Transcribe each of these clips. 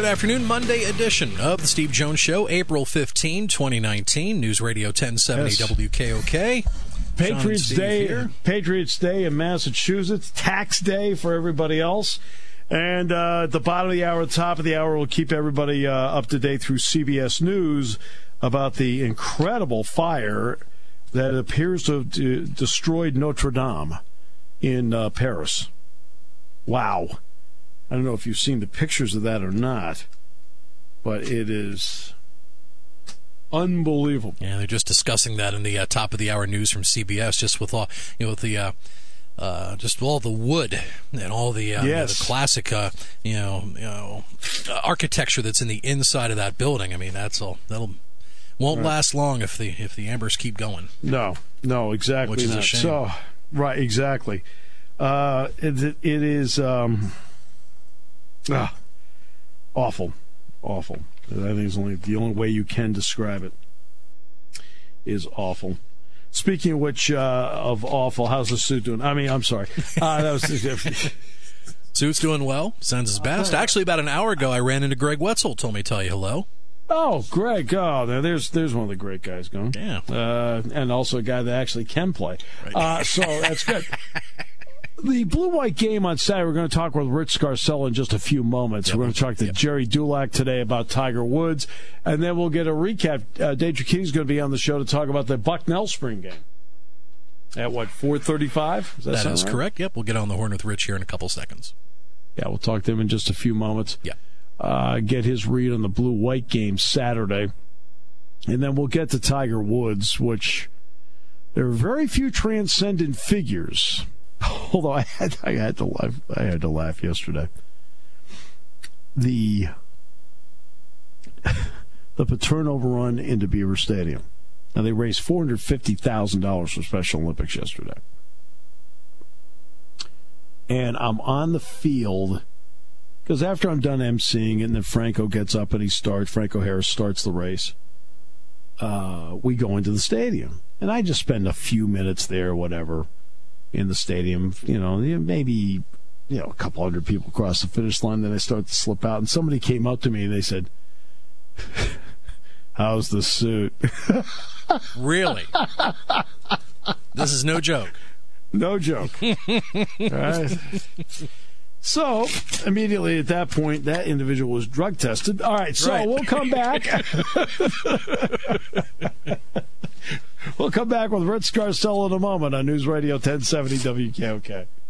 Good afternoon, Monday edition of the Steve Jones Show, April 15, 2019, News Radio 1070 Yes. WKOK. Patriots Day, here. Patriots Day in Massachusetts, tax day for everybody else. And uh, at the bottom of the hour, top of the hour, we'll keep everybody uh, up to date through CBS News about the incredible fire that appears to have destroyed Notre Dame in uh, Paris. Wow. I don't know if you've seen the pictures of that or not, but it is unbelievable. Yeah, they're just discussing that in the uh, top of the hour news from CBS, just with all, you know, with the. Uh, uh, just all the wood and all the uh, you know, the classic, uh, you know, you know, architecture that's in the inside of that building. I mean, that's all. That'll won't last long if the if the embers keep going. No, no, exactly. Which is a shame. So, right, exactly. Uh, it, it is um, ah, awful, awful. I think it's only the only way you can describe it is awful. Speaking of which, uh, of awful, how's the suit doing? I mean, I'm sorry. Uh, that was Suit's doing well, sends his best. Actually, about an hour ago, I ran into Greg Wetzel. Told me to tell you hello. oh, Greg. Oh, there's there's one of the great guys going. Yeah. uh, and also a guy that actually can play. Uh, so that's good. The blue white game on Saturday, we're going to talk with Rich Scarcella in just a few moments. we're going to talk to Gerry Dulac today about Tiger Woods, and then we'll get a recap. Uh, Dave King going to be on the show to talk about the Bucknell Spring game. At what, 435? Does that, That is right? correct. Yep, we'll get on the horn with Rich here in a couple seconds. Yeah, we'll talk to him in just a few moments. Yeah. uh, get his read on the blue white game Saturday. And then we'll get to Tiger Woods, which there are very few transcendent figures. Although I had I had to laugh I had to laugh yesterday. The the Paterno run into Beaver Stadium. Now they raised four hundred fifty thousand dollars for Special Olympics yesterday. And I'm on the field because after I'm done emceeing and then Franco gets up and he starts, Franco Harris starts the race, uh, we go into the stadium. And I just spend a few minutes there, whatever, in the stadium. You know, maybe, you know, a couple hundred people cross the finish line. Then I start to slip out. And somebody came up to me and they said, How's the suit? Really? this is no joke. No joke. All right. So immediately at that point, that individual was drug tested. All right, so Right. we'll come back. We'll come back with Rich Scarcella in a moment on News Radio 1070 WKOK.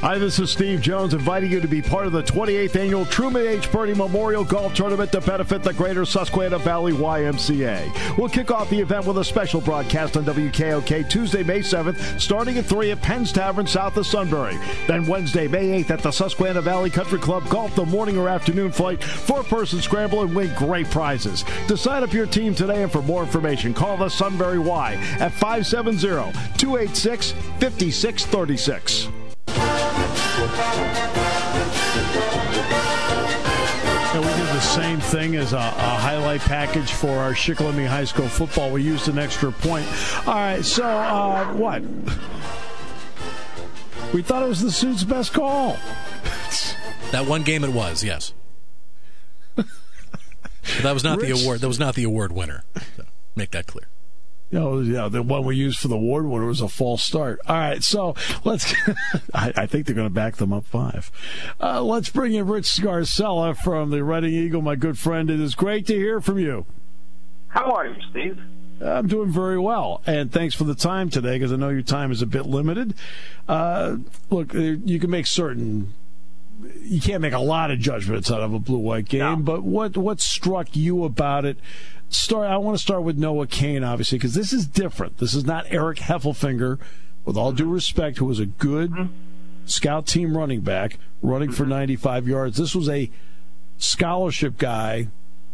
Hi, this is Steve Jones inviting you to be part of the 28th annual Truman H. Purdy Memorial Golf Tournament to benefit the Greater Susquehanna Valley YMCA. We'll kick off the event with a special broadcast on WKOK Tuesday, May 7th, starting at 3 at Penn's Tavern south of Sunbury. Then Wednesday, May 8th at the Susquehanna Valley Country Club Golf the morning or afternoon flight, four-person scramble, and win great prizes. To sign up your team today and for more information, call the Sunbury Y at 570-286-5636. We did the same thing as a, a, highlight package for our Shikellamy High School football. We used an extra point. All right, so uh, what? We thought it was the suit's best call. that one game it was, yes. That was not Rich. the award. That was not the award winner. So make that clear. You know, yeah, the one we used for the award winner was a false start. All right, so let's. I, I, think they're going to back them up five. Uh, let's bring in Rich Scarcella from the Reading Eagle, my good friend. It is great to hear from you. How are you, Steve? I'm doing very well, and thanks for the time today because I know your time is a bit limited. Uh, look, you can make certain you can't make a lot of judgments out of a blue white game, no. but what what struck you about it start. I want to start with Noah Cain, obviously, because this is different. This is not Eric Heffelfinger, with all due respect, who was a good mm-hmm. scout team running back, running for mm-hmm. 95 yards. This was a scholarship guy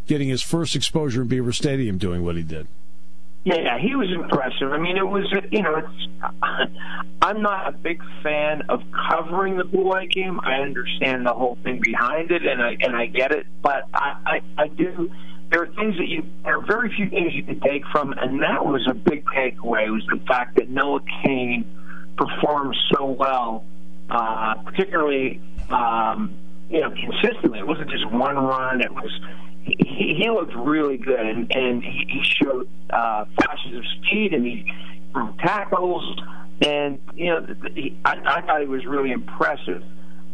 getting his first exposure in Beaver Stadium, doing what he did. Yeah, he was impressive. I mean, it was you know, it's, I'm not a big fan of covering the blue white game. I understand the whole thing behind it, and I and I get it, but I I, I do there are things that you there are very few things you can take from, and that was a big takeaway was the fact that Noah Cain performed so well, uh, particularly um, you know consistently. It wasn't just one run; it was he, he looked really good, and, and he, he showed uh, flashes of speed, and he tackles, and you know he, I, I thought he was really impressive.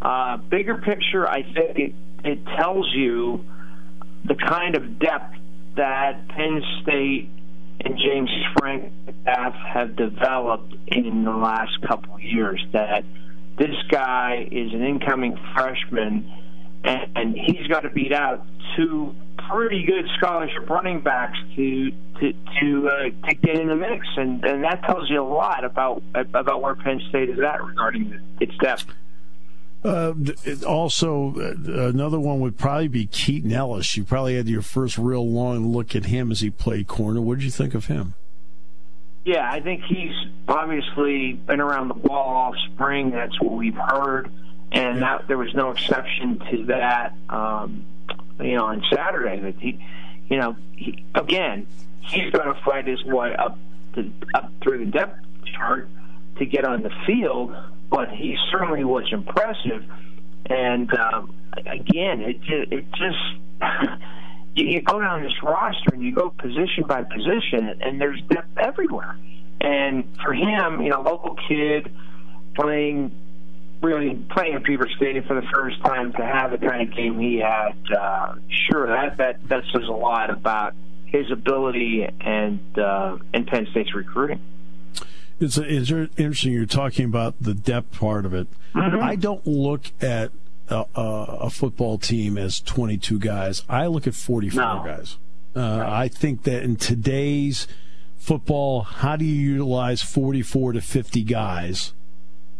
Uh, bigger picture, I think it, it tells you the kind of depth that Penn State and James Frank staff have developed in the last couple of years. That this guy is an incoming freshman, and, and he's got to beat out two pretty good scholarship running backs to to to, uh, to get in the mix, and and that tells you a lot about about where Penn State is at regarding its depth. Uh, also, uh, another one would probably be Keaton Ellis. You probably had your first real long look at him as he played corner. What did you think of him? Yeah, I think he's obviously been around the ball all spring. That's what we've heard, and yeah. that there was no exception to that. Um, you know, on Saturday, that he, you know, he, again, he's going to fight his way up to, up through the depth chart to get on the field but he certainly was impressive. And um, again, it it just you, you go down this roster and you go position by position, and there's depth everywhere. And for him, you know, local kid playing really playing Beaver Stadium for the first time to have the kind of game he had, uh, sure that that that says a lot about his ability and uh, and Penn State's recruiting. It's, it's interesting. You're talking about the depth part of it. Mm-hmm. I don't look at a, a, football team as 22 guys. I look at 44 no. guys. Uh, right. I think that in today's football, how do you utilize 44 to 50 guys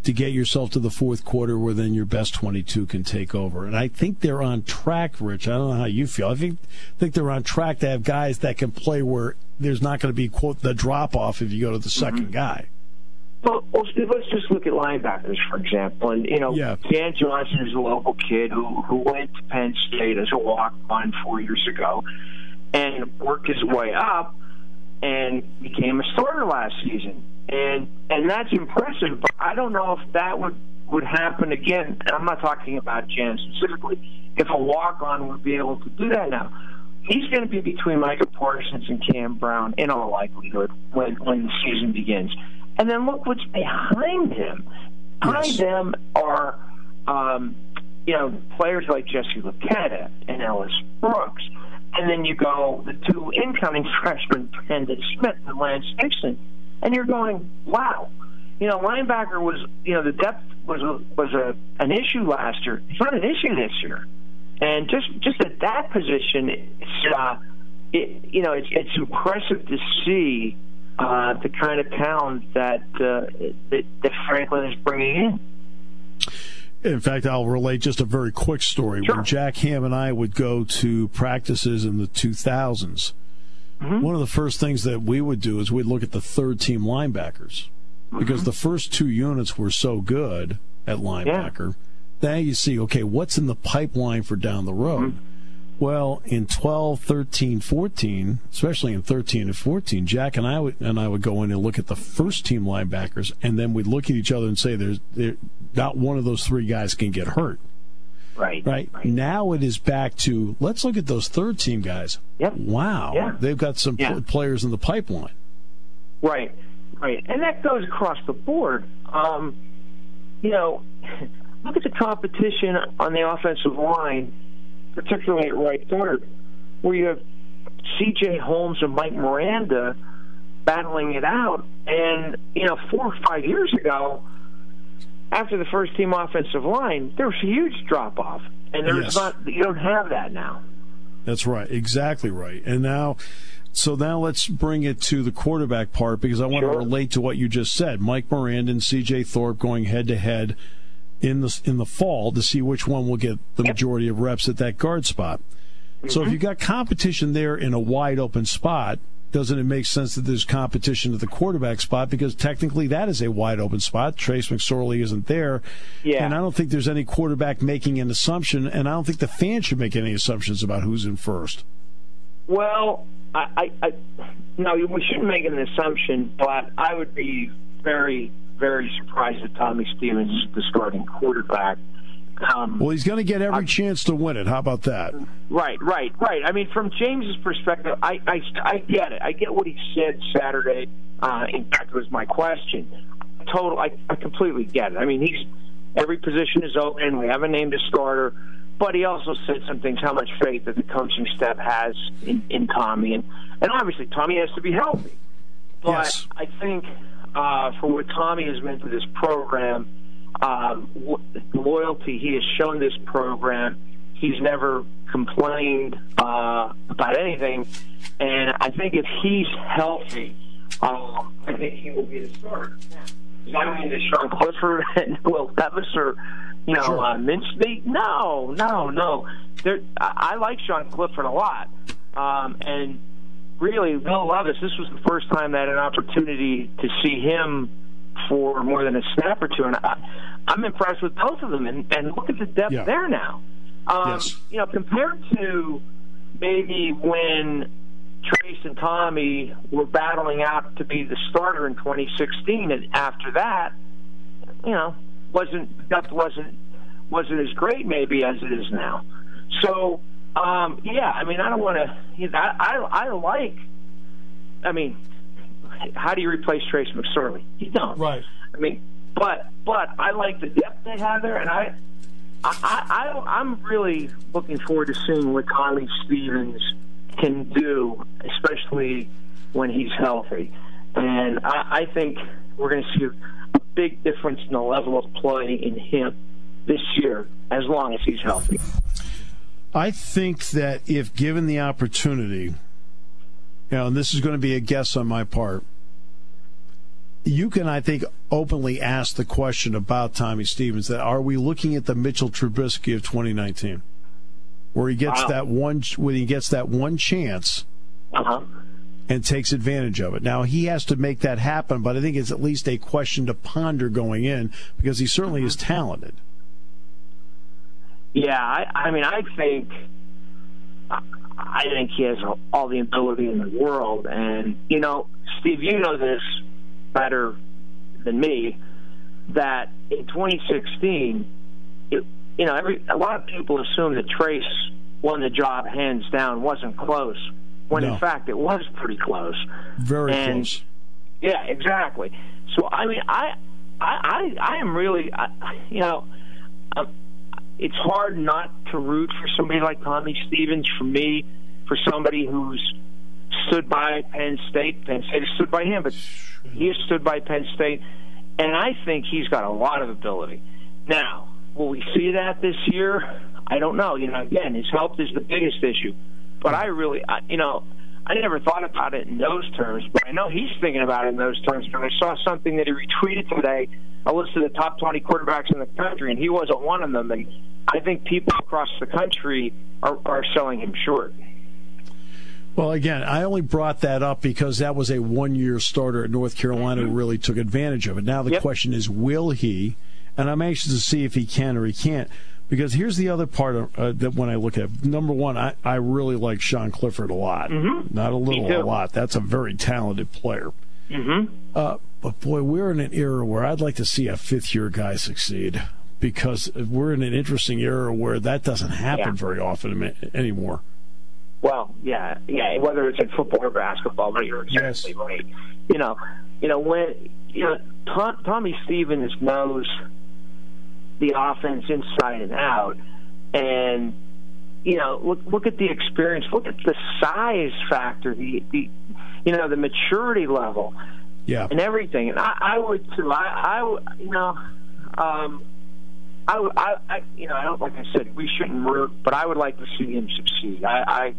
to get yourself to the fourth quarter where then your best 22 can take over? And I think they're on track, Rich. I don't know how you feel. I think think they're on track to have guys that can play where there's not going to be quote the drop off if you go to the 2nd mm-hmm. guy. Well, let's just look at linebackers, for example. And, you know, yeah. Jan Johnson is a local kid who, who went to Penn State as a walk on four years ago and worked his way up and became a starter last season. And and that's impressive, but I don't know if that would would happen again. And I'm not talking about Jan specifically. If a walk on would be able to do that now he's going to be between Micah Parsons and Cam Brown in all likelihood when when the season begins. And then look what's behind him. Behind yes. them are, um, you know, players like Jesse Luketa and Ellis Brooks. And then you go the two incoming freshmen, Brandon Smith and Lance Dixon, and you're going, wow. You know, linebacker was, you know, the depth was a, was a an issue last year. It's not an issue this year, and just just at that position, it's uh, it, you know it's it's impressive to see uh, the kind of talent that, uh, that that Franklin is bringing in. In fact, I'll relate just a very quick story. Sure. When Jack Ham and I would go to practices in the 2000s, Mm-hmm. one of the first things that we would do is we'd look at the third team linebackers because Mm-hmm. the first two units were so good at linebacker. Now you see, okay, what's in the pipeline for down the road? Mm-hmm. Well, in 12, 13, 14, especially in 13 and 14, Jack and I would and I would go in and look at the first team linebackers, and then we'd look at each other and say, "There's there, not one of those three guys can get hurt." Right. Right. Now it is back to let's look at those third team guys. Yep. Wow, Yeah. they've got some Yeah. pl- players in the pipeline. Right, right, and that goes across the board. Um, you know, look at the competition on the offensive line, particularly at right guard, where you have C.J. Holmes and Mike Miranda battling it out. And you know, four or five years ago, after the first team offensive line, there was a huge drop off, and there's Yes. not. You don't have that now. That's right, exactly right. And now, so now let's bring it to the quarterback part because I want to relate to what you just said. Mike Miranda and C.J. Thorpe going head to head in the in the fall to see which one will get the majority of reps at that guard spot. So if mm-hmm. you've got competition there in a wide open spot, doesn't it make sense that there's competition at the quarterback spot because technically that is a wide open spot. Trace McSorley isn't there, Yeah. and I don't think there's any quarterback making an assumption, and I don't think the fans should make any assumptions about who's in first. Well, I, I, I no, we shouldn't make an assumption, but I would be very, very surprised if Tommy Stevens is the starting quarterback. Um, Well, he's going to get every chance to win it. How about that? Right, right, right. I mean, from James's perspective, I, I, I get it. I get what he said Saturday. Uh, in fact, it was my question. Total, I, I completely get it. I mean, he's every position is open. We haven't named a starter, but he also said some things. How much faith that the coaching staff has in, in Tommy, and and obviously Tommy has to be healthy. But Yes. I think uh, for what Tommy has meant to this program, um, loyalty he has shown this program, he's never complained uh, about anything. And I think if he's healthy, um, I think he will be the starter. Does that mean that Sean Clifford and Will Levis or you know Sure. uh, mincemeat? No, no, no. They're, I, I like Sean Clifford a lot, um, and really, Will Levis. This was the first time that I had an opportunity to see him for more than a snap or two, and I, I'm impressed with both of them. And, and look at the depth Yeah. there now. Um, Yes. You know, compared to maybe when Trace and Tommy were battling out to be the starter in 2016, and after that, you know, wasn't depth wasn't wasn't as great maybe as it is now. So, um, yeah, I mean, I don't want to. You know, I, I I like. I mean, how do you replace Trace McSorley? You don't. Right. I mean, but but I like the depth they have there, and I. I, I, I'm really looking forward to seeing what Tommy Stevens can do, especially when he's healthy. And I, I think we're going to see a big difference in the level of play in him this year, as long as he's healthy. I think that if given the opportunity, you know, and this is going to be a guess on my part, you can, I think, openly ask the question about Tommy Stevens that are we looking at the Mitchell Trubisky of 2019, where he gets Wow. that one, when he gets that one chance Uh huh. and takes advantage of it. Now he has to make that happen, but I think it's at least a question to ponder going in because he certainly is talented. Yeah, I, I mean, I think, I think he has all the ability in the world, and you know, Steve, you know this better than me. That in 2016, it, you know, every a lot of people assume that Trace won the job hands down, wasn't close. When No. in fact it was pretty close. Very And- close. Yeah, exactly. So I mean, I, I, I, I am really, I, you know, um, it's hard not to root for somebody like Tommy Stevens. For me, for somebody who's stood by Penn State, Penn State stood by him, but he has stood by Penn State, and I think he's got a lot of ability. Now, will we see that this year? I don't know. You know, again, his health is the biggest issue. But I really, I, you know, I never thought about it in those terms, but I know he's thinking about it in those terms. Because I saw something that he retweeted today, a list of the top 20 quarterbacks in the country, and he wasn't one of them. And I think people across the country are, are selling him short. Well, again, I only brought that up because that was a one year starter at North Carolina who really took advantage of it. Now the Yep. question is, will he? And I'm anxious to see if he can or he can't. Because here's the other part of, uh, that when I look at it. number one, I, I really like Sean Clifford a lot. Not a little, a lot. That's a very talented player. Mm-hmm. Uh, but boy, we're in an era where I'd like to see a fifth year guy succeed because we're in an interesting era where that doesn't happen Yeah. very often anymore. Well, yeah, yeah. Whether it's in football or basketball, but you're exactly Yes. right. You know, you know when you know Tom, Tommy Stevens knows the offense inside and out, and you know look look at the experience, look at the size factor, the the you know the maturity level Yeah. and everything. And I, I would too. I, I you know, um, I, I, I, you know, I don't like I said we shouldn't root, but I would like to see him succeed. I, I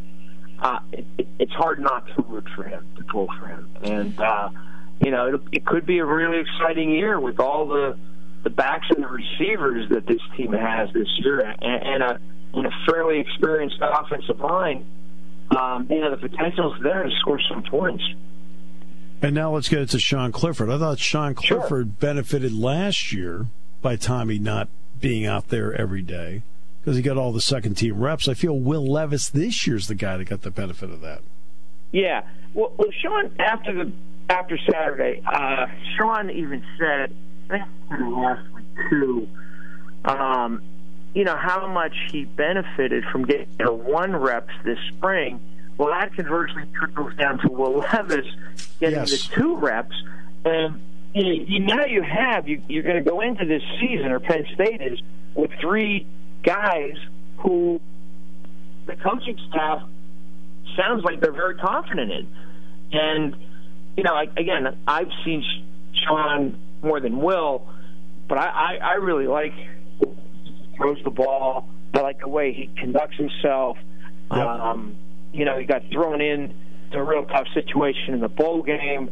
uh, it, it, it's hard not to root for him, to pull for him, and uh, you know, it, it could be a really exciting year with all the the backs and the receivers that this team has this year, and, and a and a fairly experienced offensive line. Um, you know, the potential's there to score some points. And now let's get it to Sean Clifford. I thought Sean Sure. Clifford benefited last year by Tommy not being out there every day because he got all the second team reps. I feel Will Levis this year's the guy that got the benefit of that. Yeah. Well, well Sean, after the after Saturday, uh, Sean even said, I think last week too, um, you know how much he benefited from getting the one reps this spring. Well, that conversely trickles down to Will Levis getting Yes. the two reps, and you you, now you have you, you're going to go into this season, or Penn State is, with three guys who the coaching staff sounds like they're very confident in. And you know, I, again, I've seen Sean more than Will, but I, I, I really like throws the ball. I like the way he conducts himself. Yep. Um, you know, he got thrown in to a real tough situation in the bowl game,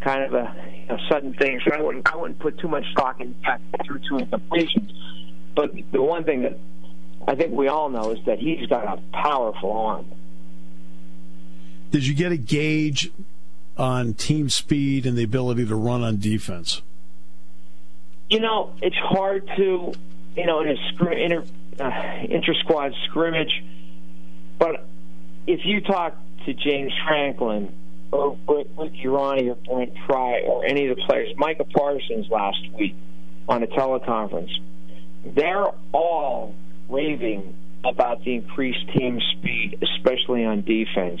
kind of a you know, sudden thing. So I wouldn't I wouldn't put too much stock in that threw two incompletions. But the one thing that I think we all know is that he's got a powerful arm. Did you get a gauge on team speed and the ability to run on defense? You know, it's hard to, you know, in a scrim, inter, uh, squad scrimmage, but if you talk to James Franklin or Ricky Rahne or Brent Pry or any of the players, Micah Parsons last week on a teleconference, they're all raving about the increased team speed, especially on defense,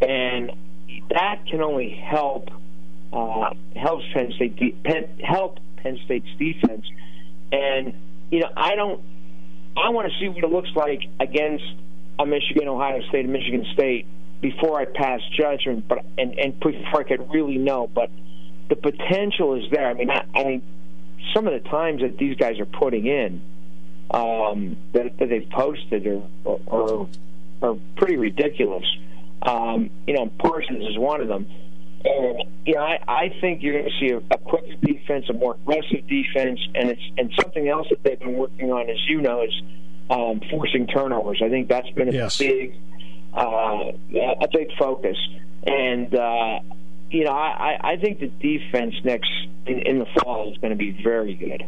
and that can only help uh, helps Penn State de- Penn, help Penn State's defense. And you know, I don't. I want to see what it looks like against a Michigan, Ohio State, and Michigan State before I pass judgment. But and and before I could really know. But the potential is there. I mean, I, I some of the times that these guys are putting in um, that, that they've posted are, are are pretty ridiculous. Um, you know, Parsons is one of them. And you know, I, I think you're going to see a, a quicker defense, a more aggressive defense, and it's and something else that they've been working on, as you know, is um, forcing turnovers. I think that's been a Yes. big uh, a big focus. And uh, you know, I, I I think the defense next in, in the fall is going to be very good.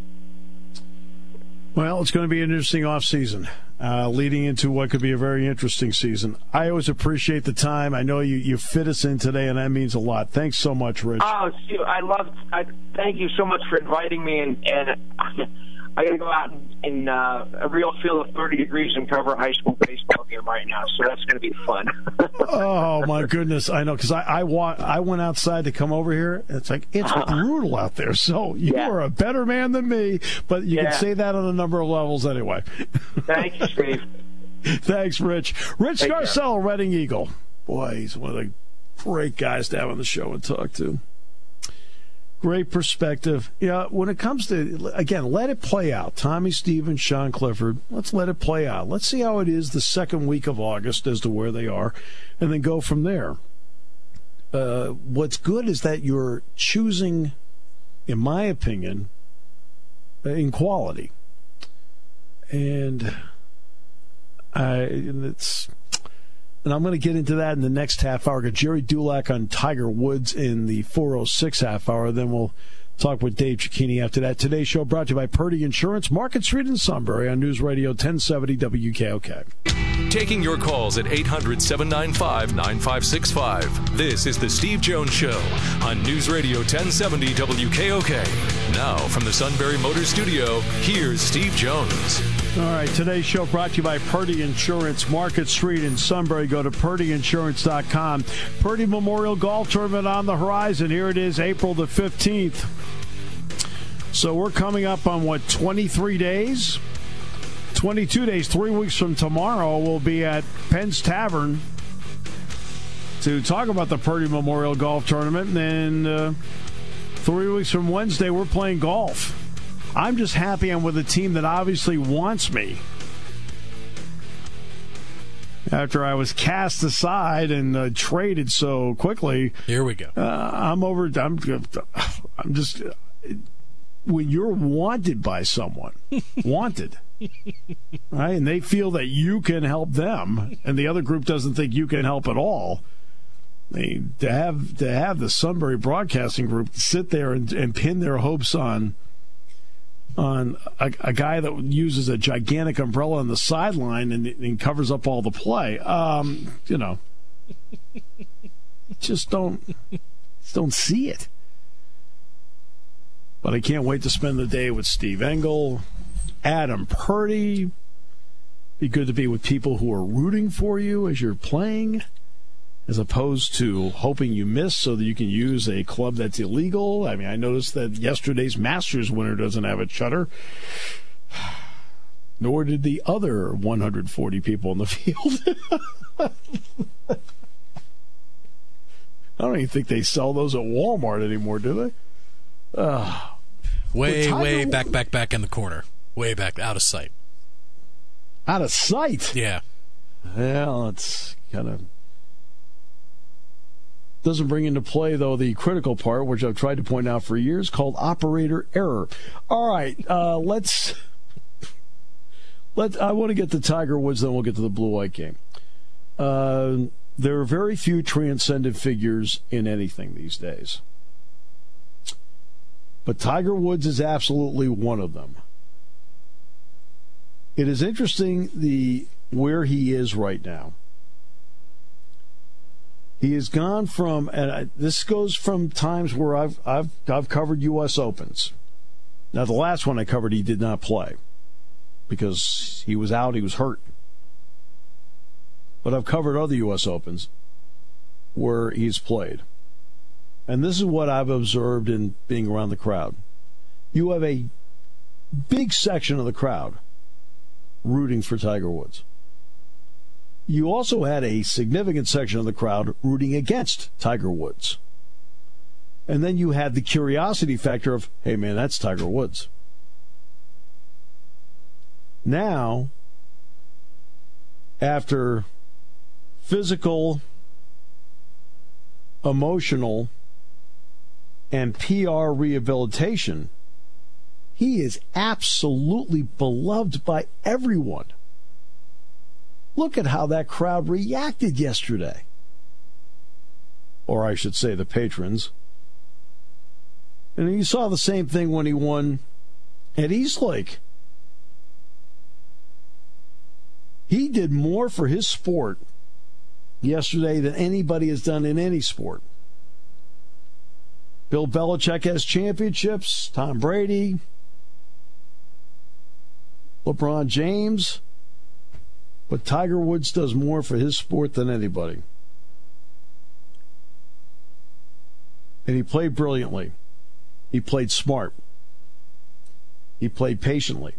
Well, it's going to be an interesting offseason, uh, leading into what could be a very interesting season. I always appreciate the time. I know you, you fit us in today, and that means a lot. Thanks so much, Rich. Oh, Steve, I love. I thank you so much for inviting me, and and I got to go out in, uh, a real field of 30 degrees and cover a high school baseball game right now, so that's going to be fun. oh my goodness, I know because I I, wa- I went outside to come over here. It's like it's brutal out there. So you Uh-huh. Yeah. are a better man than me, but you Yeah. can say that on a number of levels anyway. Thank you, Steve. Thanks, Rich. Rich Take. Scarcella, Reading Eagle. Boy, he's one of the great guys to have on the show and talk to. Great perspective. Yeah, when it comes to again, let it play out. Tommy Stevens, Sean Clifford. Let's let it play out. Let's see how it is the second week of August as to where they are, and then go from there. Uh, what's good is that you're choosing, in my opinion, in quality, and I it's and I'm going to get into that in the next half hour. Got Gerry Dulac on Tiger Woods in the 406 half hour. Then we'll talk with Dave Cecchini after that. Today's show brought to you by Purdy Insurance, Market Street in Sunbury on News Radio 1070 WKOK. Taking your calls at 800 795 9565. This is The Steve Jones Show on News Radio 1070 WKOK. Now, from the Sunbury Motor Studio, here's Steve Jones. All right, today's show brought to you by Purdy Insurance, Market Street in Sunbury. Go to purdyinsurance.com. Purdy Memorial Golf Tournament on the horizon. Here it is, April the 15th. So we're coming up on what, 23 days? 22 days, three weeks from tomorrow, we'll be at Penn's Tavern to talk about the Purdy Memorial Golf Tournament. And then uh, three weeks from Wednesday, we're playing golf. I'm just happy I'm with a team that obviously wants me. After I was cast aside and uh, traded so quickly, here we go. Uh, I'm over. I'm. I'm just. When you're wanted by someone, wanted, right, and they feel that you can help them, and the other group doesn't think you can help at all. They, to have to have the Sunbury Broadcasting Group sit there and, and pin their hopes on on a, a, guy that uses a gigantic umbrella on the sideline and, and covers up all the play. Um, you know, just don't just don't see it. But I can't wait to spend the day with Steve Engel, Adam Purdy. Be good to be with people who are rooting for you as you're playing as opposed to hoping you miss so that you can use a club that's illegal. I mean, I noticed that yesterday's Masters winner doesn't have a chutter, nor did the other 140 people in the field. I don't even think they sell those at Walmart anymore, do they? Uh, way, way back, back, back in the corner. Way back, out of sight. Out of sight? Yeah. Well, it's kind of doesn't bring into play, though, the critical part, which I've tried to point out for years, called operator error. All right, uh, let's. Let I want to get to Tiger Woods, then we'll get to the blue white game. Uh, there are very few transcendent figures in anything these days, but Tiger Woods is absolutely one of them. It is interesting the where he is right now. He has gone from, and I, this goes from times where I've I've I've covered U.S. Opens. Now the last one I covered, he did not play because he was out, he was hurt. But I've covered other U.S. Opens where he's played, and this is what I've observed in being around the crowd. You have a big section of the crowd rooting for Tiger Woods you also had a significant section of the crowd rooting against Tiger Woods. And then you had the curiosity factor of, hey man, that's Tiger Woods. Now, after physical, emotional, and PR rehabilitation, he is absolutely beloved by everyone. Look at how that crowd reacted yesterday. Or I should say, the patrons. And you saw the same thing when he won at East Lake. He did more for his sport yesterday than anybody has done in any sport. Bill Belichick has championships, Tom Brady, LeBron James. But Tiger Woods does more for his sport than anybody. And he played brilliantly. He played smart. He played patiently.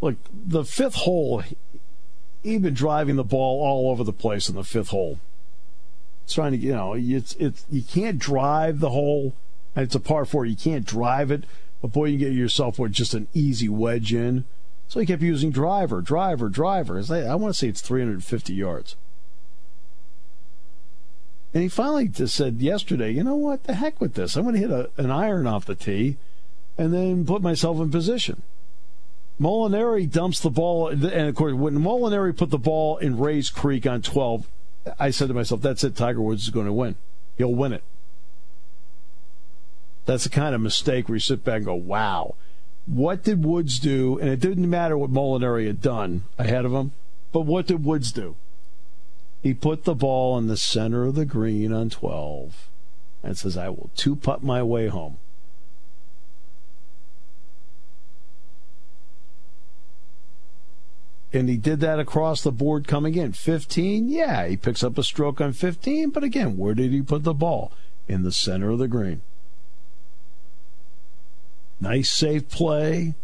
Look, the fifth hole, he'd been driving the ball all over the place in the fifth hole. Trying to, you know, it's, it's, you can't drive the hole it's a par four. You can't drive it, but boy, you get yourself with just an easy wedge in. So he kept using driver, driver, driver. I want to say it's 350 yards. And he finally just said yesterday, you know what, the heck with this. I'm going to hit a, an iron off the tee and then put myself in position. Molinari dumps the ball, and of course, when Molinari put the ball in Rae's Creek on 12, I said to myself, that's it, Tiger Woods is going to win. He'll win it. That's the kind of mistake where you sit back and go, wow, what did Woods do? And it didn't matter what Molinari had done ahead of him, but what did Woods do? He put the ball in the center of the green on 12 and says, I will two putt my way home. And he did that across the board coming in. 15, yeah, he picks up a stroke on 15, but again, where did he put the ball? In the center of the green. Nice, safe play.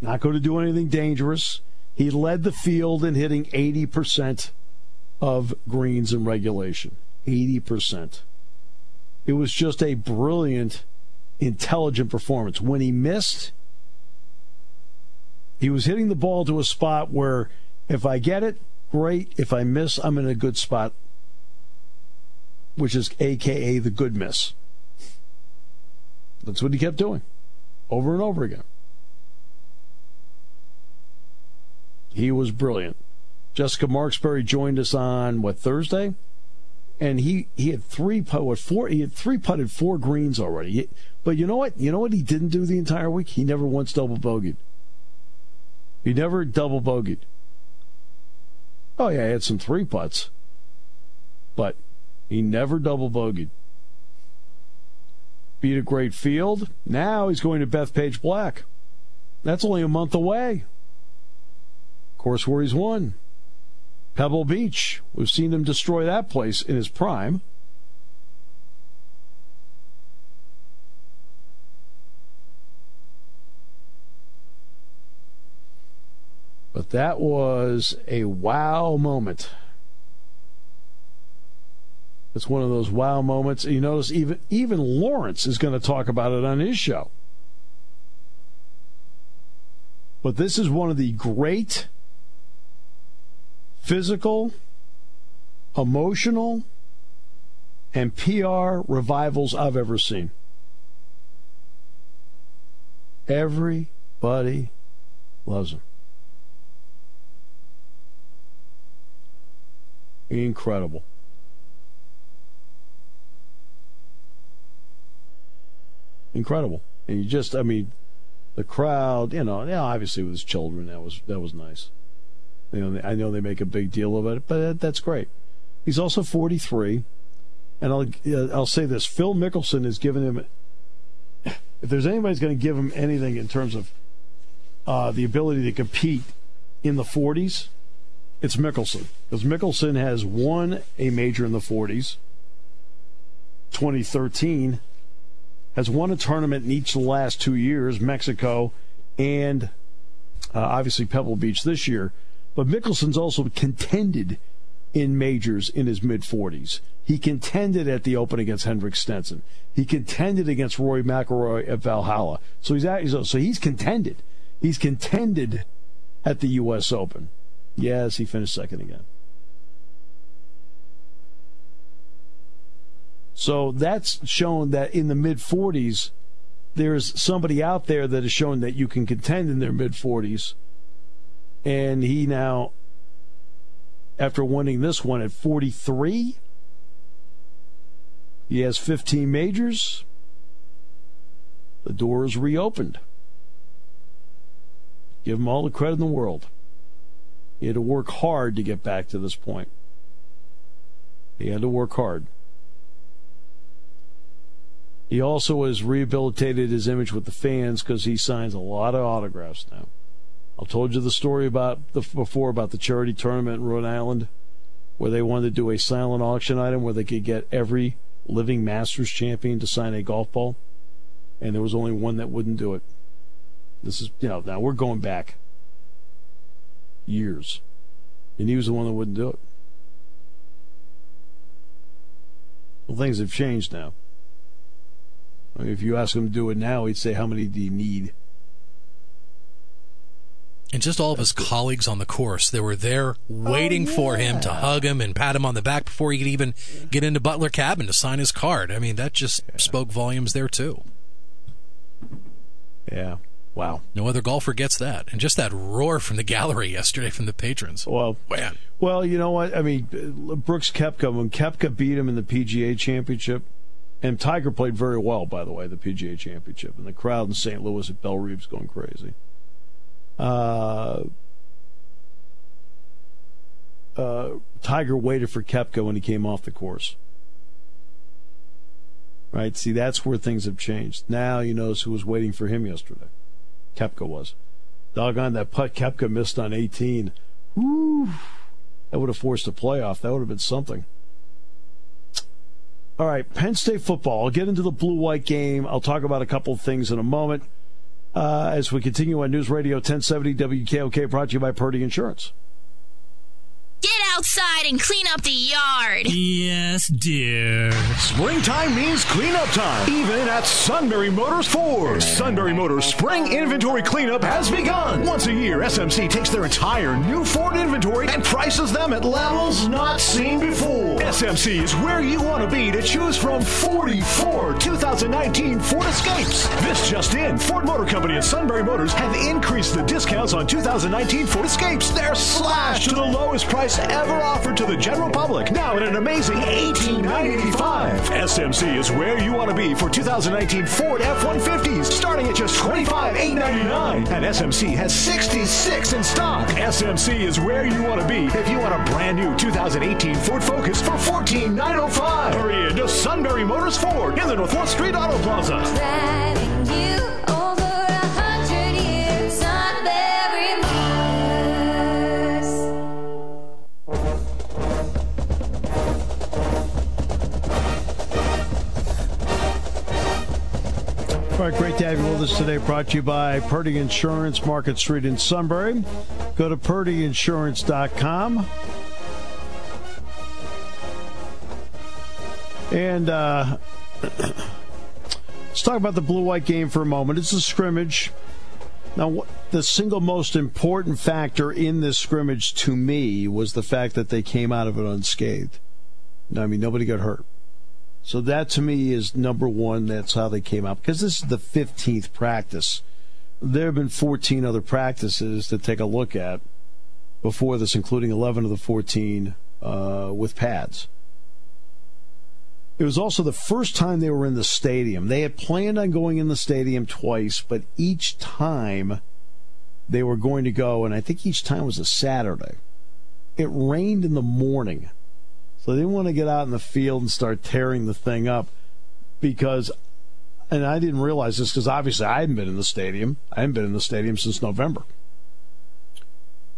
Not going to do anything dangerous. He led the field in hitting 80% of greens in regulation. 80%. It was just a brilliant, intelligent performance. When he missed, he was hitting the ball to a spot where if I get it, great. If I miss, I'm in a good spot, which is AKA the good miss. That's what he kept doing over and over again. He was brilliant. Jessica Marksbury joined us on what Thursday, and he he had three what four he had three putted four greens already. But you know what? You know what he didn't do the entire week? He never once double bogeyed. He never double bogeyed. Oh yeah, he had some three putts, but he never double bogeyed. Beat a great field. Now he's going to Bethpage Black. That's only a month away. Course where he's won. Pebble Beach. We've seen him destroy that place in his prime. But that was a wow moment. It's one of those wow moments. You notice even even Lawrence is going to talk about it on his show. But this is one of the great physical, emotional, and PR revivals I've ever seen. Everybody loves him. Incredible. Incredible. And you just, I mean, the crowd, you know, yeah, obviously with his children, that was that was nice. You know, I know they make a big deal of it, but that's great. He's also 43, and I'll I'll say this: Phil Mickelson has given him. If there's anybody's going to give him anything in terms of uh, the ability to compete in the 40s, it's Mickelson because Mickelson has won a major in the 40s. 2013 has won a tournament in each of the last two years, Mexico and uh, obviously Pebble Beach this year. But Mickelson's also contended in majors in his mid 40s. He contended at the Open against Henrik Stenson. He contended against Rory McIlroy at Valhalla. So he's at, so he's contended. He's contended at the U.S. Open. Yes, he finished second again. So that's shown that in the mid 40s, there's somebody out there that has shown that you can contend in their mid 40s and he now, after winning this one at 43, he has 15 majors. The door is reopened. Give him all the credit in the world. He had to work hard to get back to this point. He had to work hard. He also has rehabilitated his image with the fans because he signs a lot of autographs now. I told you the story about the, before about the charity tournament in Rhode Island, where they wanted to do a silent auction item where they could get every living Masters champion to sign a golf ball, and there was only one that wouldn't do it. This is you know now we're going back years, and he was the one that wouldn't do it. Well, things have changed now. If you ask him to do it now, he'd say, "How many do you need?" And just all of his colleagues on the course, they were there oh, waiting oh, yeah. for him to hug him and pat him on the back before he could even get into Butler Cabin to sign his card. I mean, that just yeah. spoke volumes there too. Yeah. Wow. No other golfer gets that. And just that roar from the gallery yesterday from the patrons. Well, man. Well, you know what? I mean, Brooks Koepka, when Koepka beat him in the PGA Championship, and Tiger played very well, by the way, the PGA Championship, and the crowd in St. Louis at Bellerive's going crazy. Uh, uh, Tiger waited for Koepka when he came off the course. Right? See, that's where things have changed. Now you notice who was waiting for him yesterday. Koepka was. Doggone that putt Koepka missed on 18. Woo! That would have forced a playoff. That would have been something. All right, Penn State football. I'll get into the blue white game. I'll talk about a couple of things in a moment uh, as we continue on News Radio 1070 WKOK, brought to you by Purdy Insurance. Get outside and clean up the yard. Yes, dear. Springtime means cleanup time, even at Sunbury Motors Ford. Sunbury Motors spring inventory cleanup has begun. Once a year, SMC takes their entire new Ford inventory and prices them at levels not seen before. SMC is where you want to be to choose from 44 2019 Ford Escapes. This just in, Ford Motor Company and Sunbury Motors have increased the discounts on 2019 Ford Escapes. They're slashed to the lowest price ever offered to the general public. Now at an amazing $18,985. SMC is where you want to be for 2019 Ford F-150s, starting at just $25,899. And SMC has 66 in stock. SMC is where you want to be if you want a brand new 2018 Ford Focus for 14,905. Hurry in to Sunbury Motors Ford in the North Fourth Street Auto Plaza. All right, great to have you with us today. Brought to you by Purdy Insurance, Market Street in Sunbury. Go to purdyinsurance.com. And uh, let's talk about the blue white game for a moment. It's a scrimmage. Now, the single most important factor in this scrimmage to me was the fact that they came out of it unscathed. I mean, nobody got hurt. So that to me is number one. That's how they came out because this is the 15th practice. There have been 14 other practices to take a look at before this, including 11 of the 14 uh, with pads. It was also the first time they were in the stadium. They had planned on going in the stadium twice, but each time they were going to go, and I think each time was a Saturday. It rained in the morning so they didn't want to get out in the field and start tearing the thing up because, and I didn't realize this because obviously I hadn't been in the stadium. I hadn't been in the stadium since November.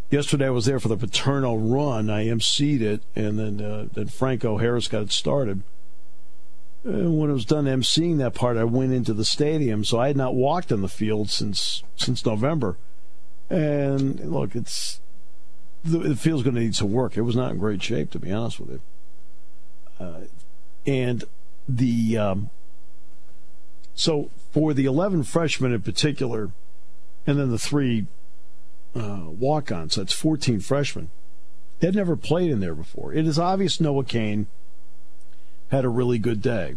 Yesterday I was there for the Paterno run. I emceed it, and then uh, then Franco Harris got it started. And when it was done emceeing that part, I went into the stadium. So I had not walked on the field since since November. And look, it's the, field's going to need some work. It was not in great shape, to be honest with you. And the um, so for the 11 freshmen in particular, and then the three uh, walk-ons, so that's 14 freshmen. They'd never played in there before. It is obvious Noah Cain had a really good day.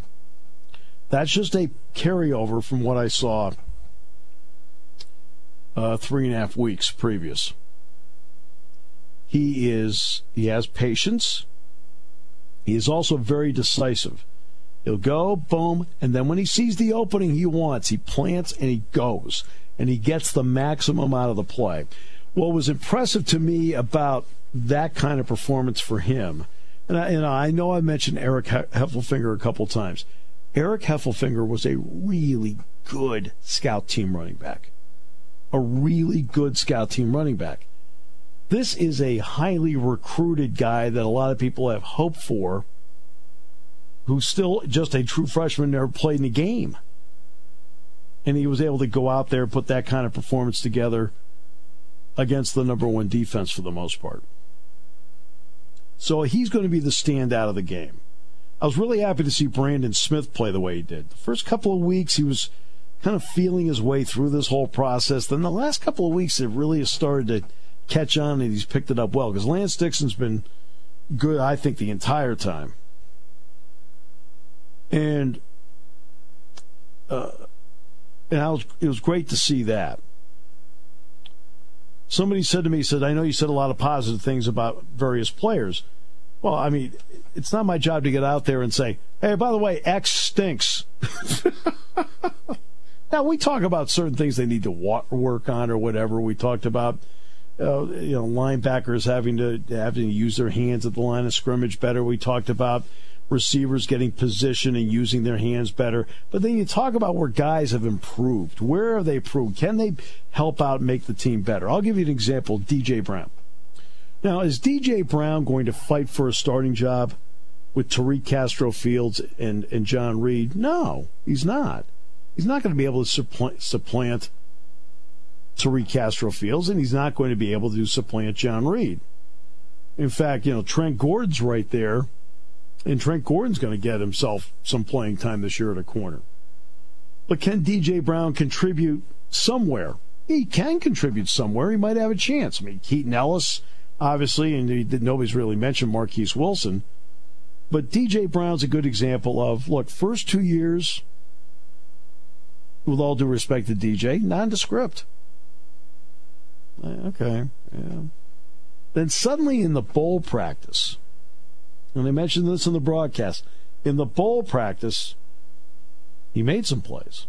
That's just a carryover from what I saw uh, three and a half weeks previous. He is he has patience. He is also very decisive. He'll go, boom, and then when he sees the opening he wants, he plants and he goes, and he gets the maximum out of the play. What was impressive to me about that kind of performance for him, and I, and I know I mentioned Eric Heffelfinger a couple times. Eric Heffelfinger was a really good scout team running back. A really good scout team running back. This is a highly recruited guy that a lot of people have hoped for, who's still just a true freshman, never played in a game. And he was able to go out there and put that kind of performance together against the number one defense for the most part. So he's going to be the standout of the game. I was really happy to see Brandon Smith play the way he did. The first couple of weeks, he was kind of feeling his way through this whole process. Then the last couple of weeks, it really started to catch on, and he's picked it up well because Lance Dixon's been good, I think, the entire time. And uh, and I was, it was great to see that. Somebody said to me, said, I know you said a lot of positive things about various players. Well, I mean, it's not my job to get out there and say, hey, by the way, X stinks. now, we talk about certain things they need to work on or whatever. We talked about, uh, you know, linebackers having to having to use their hands at the line of scrimmage better. We talked about receivers getting position and using their hands better. But then you talk about where guys have improved. Where have they improved? Can they help out and make the team better? I'll give you an example DJ Brown. Now, is DJ Brown going to fight for a starting job with Tariq Castro Fields and, and John Reid? No, he's not. He's not going to be able to supplant, supplant Tariq Castro Fields, and he's not going to be able to supplant John Reid. In fact, you know, Trent Gordon's right there and Trent Gordon's going to get himself some playing time this year at a corner. But can DJ Brown contribute somewhere? He can contribute somewhere. He might have a chance. I mean, Keaton Ellis, obviously, and he, nobody's really mentioned Marquise Wilson. But DJ Brown's a good example of look, first two years, with all due respect to DJ, nondescript. Eh, okay, yeah. Then suddenly in the bowl practice, and they mentioned this in the broadcast. In the bowl practice, he made some plays.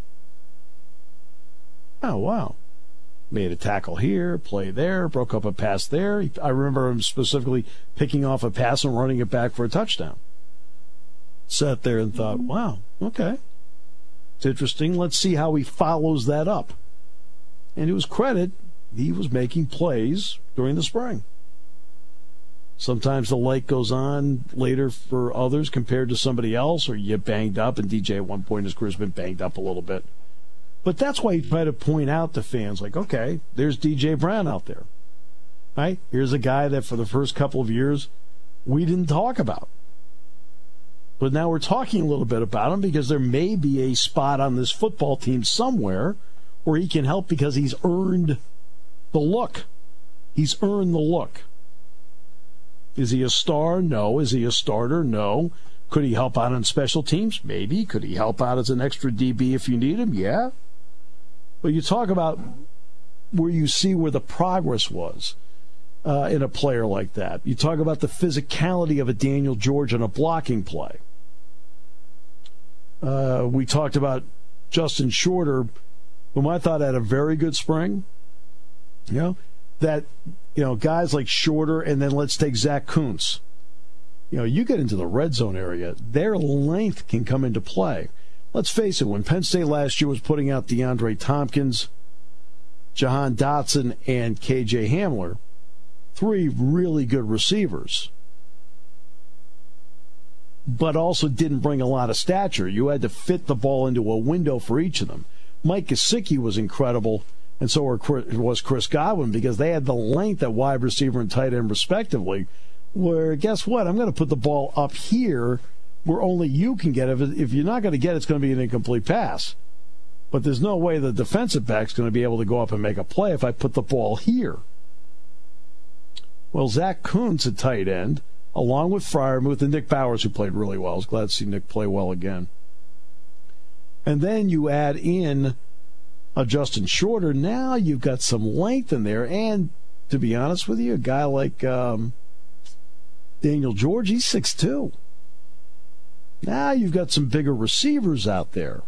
Oh, wow. Made a tackle here, play there, broke up a pass there. I remember him specifically picking off a pass and running it back for a touchdown. Sat there and thought, wow, okay. It's interesting. Let's see how he follows that up. And to his credit, he was making plays during the spring. Sometimes the light goes on later for others compared to somebody else, or you get banged up. And DJ at one point in his career has been banged up a little bit. But that's why you try to point out to fans, like, okay, there's DJ Brown out there. Right? Here's a guy that for the first couple of years we didn't talk about. But now we're talking a little bit about him because there may be a spot on this football team somewhere where he can help because he's earned the look. He's earned the look. Is he a star? No. Is he a starter? No. Could he help out on special teams? Maybe. Could he help out as an extra DB if you need him? Yeah. But you talk about where you see where the progress was uh, in a player like that. You talk about the physicality of a Daniel George on a blocking play. Uh, we talked about Justin Shorter, whom I thought had a very good spring. You know, that you know, guys like Shorter, and then let's take Zach Kuntz. You know, you get into the red zone area, their length can come into play. Let's face it, when Penn State last year was putting out DeAndre Thompkins, Jahan Dotson, and KJ Hamler, three really good receivers, but also didn't bring a lot of stature. You had to fit the ball into a window for each of them. Mike Gesicki was incredible and so was Chris Godwin because they had the length at wide receiver and tight end respectively. Where guess what? I'm going to put the ball up here where only you can get it. If you're not going to get it, it's going to be an incomplete pass. But there's no way the defensive back's going to be able to go up and make a play if I put the ball here. Well, Zach Kuntz at tight end, along with Freiermuth and Nick Bowers, who played really well. I was glad to see Nick play well again. And then you add in Justin Shorter, now you've got some length in there. And to be honest with you, a guy like um, Daniel George, he's 6'2. Now you've got some bigger receivers out there.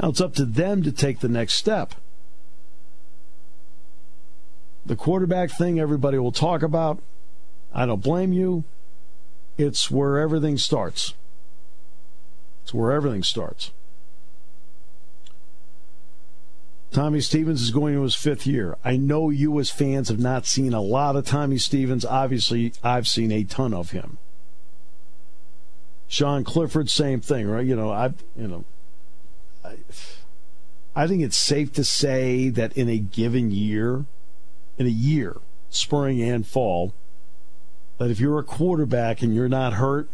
Now it's up to them to take the next step. The quarterback thing everybody will talk about. I don't blame you. It's where everything starts. It's where everything starts. Tommy Stevens is going to his fifth year. I know you, as fans, have not seen a lot of Tommy Stevens. Obviously, I've seen a ton of him. Sean Clifford, same thing, right? You know, I, you know, I, I think it's safe to say that in a given year, in a year, spring and fall, that if you're a quarterback and you're not hurt,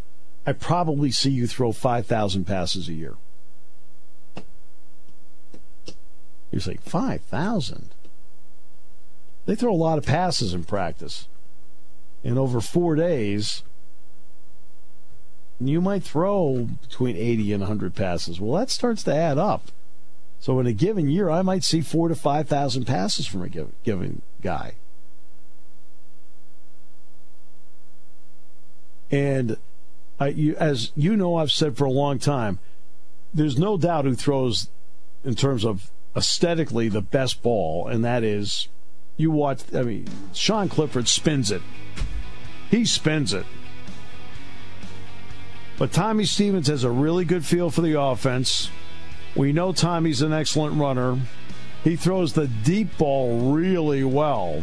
I probably see you throw 5,000 passes a year. You're saying 5,000? They throw a lot of passes in practice. And over four days, you might throw between 80 and 100 passes. Well, that starts to add up. So in a given year, I might see four to 5,000 passes from a given guy. And I, you, as you know, I've said for a long time, there's no doubt who throws, in terms of aesthetically, the best ball, and that is you watch. I mean, Sean Clifford spins it. He spins it. But Tommy Stevens has a really good feel for the offense. We know Tommy's an excellent runner. He throws the deep ball really well.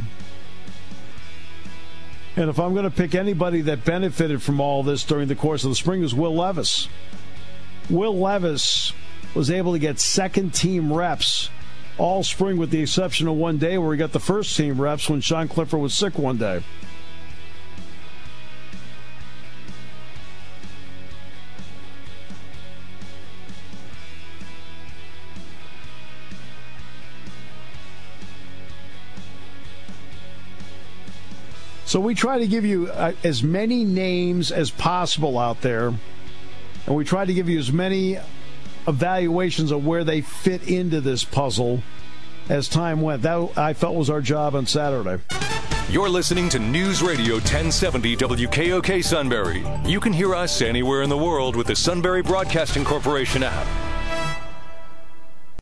And if I'm going to pick anybody that benefited from all this during the course of the spring, is Will Levis. Will Levis was able to get second team reps all spring, with the exception of one day where he got the first team reps when Sean Clifford was sick one day. So we try to give you uh, as many names as possible out there, and we try to give you as many evaluations of where they fit into this puzzle as time went. That I felt was our job on Saturday. You're listening to News Radio 1070 WKOK Sunbury. You can hear us anywhere in the world with the Sunbury Broadcasting Corporation app.